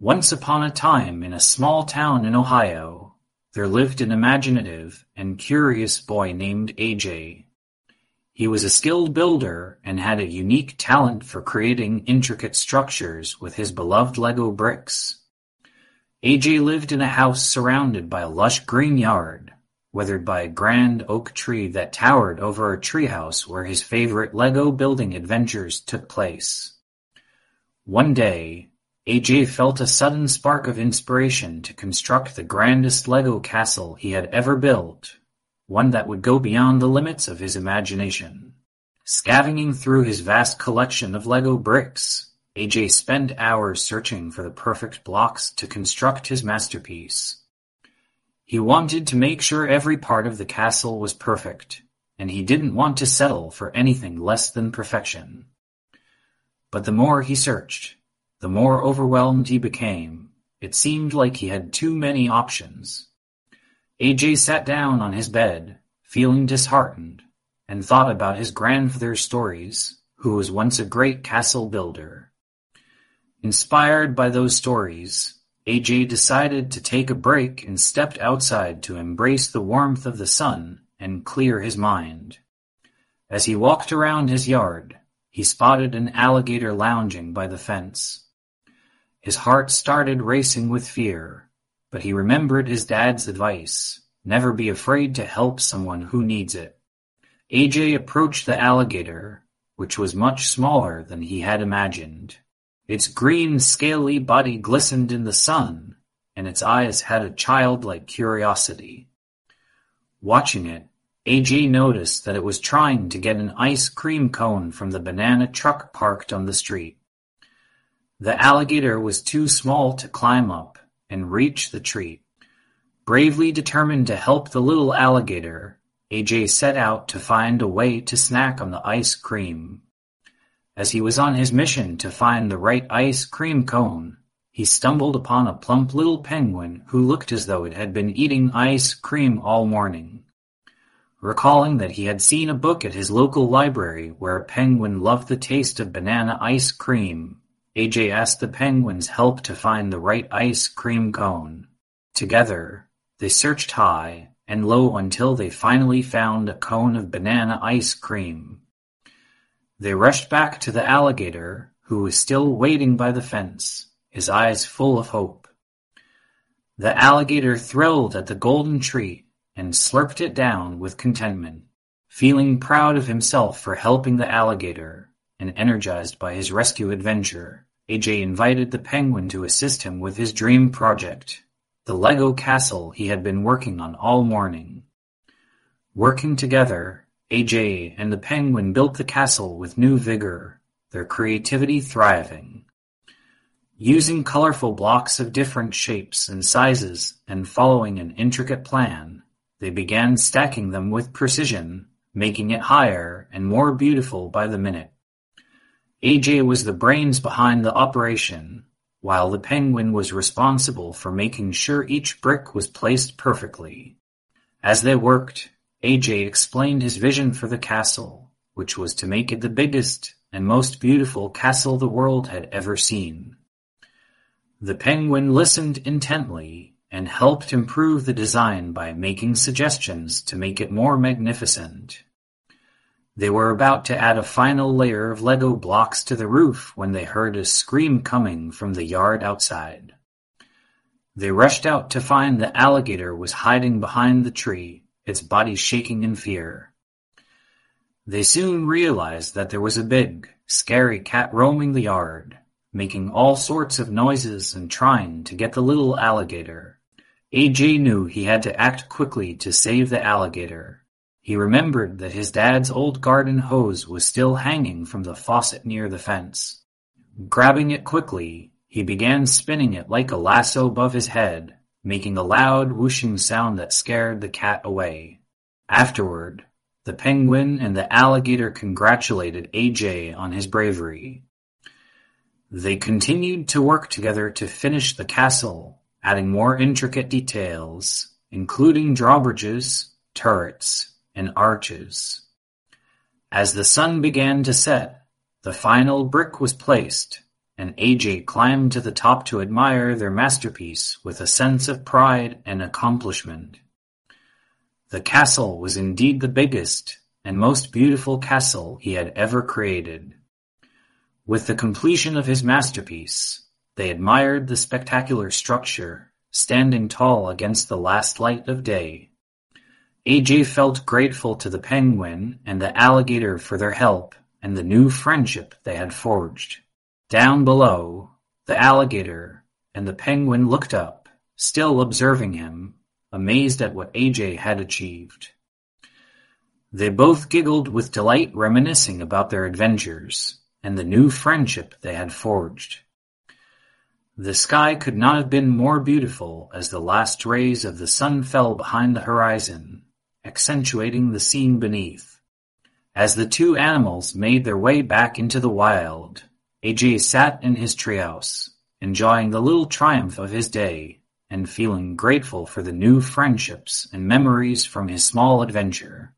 Once upon a time in a small town in Ohio, there lived an imaginative and curious boy named AJ. He was a skilled builder and had a unique talent for creating intricate structures with his beloved Lego bricks. AJ lived in a house surrounded by a lush green yard, weathered by a grand oak tree that towered over a treehouse where his favorite Lego building adventures took place. One day, AJ felt a sudden spark of inspiration to construct the grandest Lego castle he had ever built, one that would go beyond the limits of his imagination. Scavenging through his vast collection of Lego bricks, AJ spent hours searching for the perfect blocks to construct his masterpiece. He wanted to make sure every part of the castle was perfect, and he didn't want to settle for anything less than perfection. But the more he searched, the more overwhelmed he became. It seemed like he had too many options. AJ sat down on his bed, feeling disheartened, and thought about his grandfather's stories, who was once a great castle builder. Inspired by those stories, AJ decided to take a break and stepped outside to embrace the warmth of the sun and clear his mind. As he walked around his yard, he spotted an alligator lounging by the fence. His heart started racing with fear, but he remembered his dad's advice, never be afraid to help someone who needs it. AJ approached the alligator, which was much smaller than he had imagined. Its green, scaly body glistened in the sun, and its eyes had a childlike curiosity. Watching it, AJ noticed that it was trying to get an ice cream cone from the banana truck parked on the street. The alligator was too small to climb up and reach the tree. Bravely determined to help the little alligator, AJ set out to find a way to snack on the ice cream. As he was on his mission to find the right ice cream cone, he stumbled upon a plump little penguin who looked as though it had been eating ice cream all morning. Recalling that he had seen a book at his local library where a penguin loved the taste of banana ice cream, AJ asked the penguin's help to find the right ice cream cone. Together, they searched high and low until they finally found a cone of banana ice cream. They rushed back to the alligator, who was still waiting by the fence, his eyes full of hope. The alligator thrilled at the golden treat and slurped it down with contentment, feeling proud of himself for helping the alligator and energized by his rescue adventure. AJ invited the Penguin to assist him with his dream project, the Lego castle he had been working on all morning. Working together, AJ and the Penguin built the castle with new vigor, their creativity thriving. Using colorful blocks of different shapes and sizes and following an intricate plan, they began stacking them with precision, making it higher and more beautiful by the minute. AJ was the brains behind the operation, while the Penguin was responsible for making sure each brick was placed perfectly. As they worked, AJ explained his vision for the castle, which was to make it the biggest and most beautiful castle the world had ever seen. The Penguin listened intently and helped improve the design by making suggestions to make it more magnificent. They were about to add a final layer of Lego blocks to the roof when they heard a scream coming from the yard outside. They rushed out to find the alligator was hiding behind the tree, its body shaking in fear. They soon realized that there was a big, scary cat roaming the yard, making all sorts of noises and trying to get the little alligator. AJ knew he had to act quickly to save the alligator, he remembered that his dad's old garden hose was still hanging from the faucet near the fence. Grabbing it quickly, he began spinning it like a lasso above his head, making a loud whooshing sound that scared the cat away. Afterward, the penguin and the alligator congratulated AJ on his bravery. They continued to work together to finish the castle, adding more intricate details, including drawbridges, turrets, and arches. As the sun began to set, the final brick was placed, and AJ climbed to the top to admire their masterpiece with a sense of pride and accomplishment. The castle was indeed the biggest and most beautiful castle he had ever created. With the completion of his masterpiece, they admired the spectacular structure, standing tall against the last light of day. AJ felt grateful to the penguin and the alligator for their help and the new friendship they had forged. Down below, the alligator and the penguin looked up, still observing him, amazed at what AJ had achieved. They both giggled with delight reminiscing about their adventures and the new friendship they had forged. The sky could not have been more beautiful as the last rays of the sun fell behind the horizon, accentuating the scene beneath. As the two animals made their way back into the wild, AJ sat in his treehouse, enjoying the little triumph of his day, and feeling grateful for the new friendships and memories from his small adventure.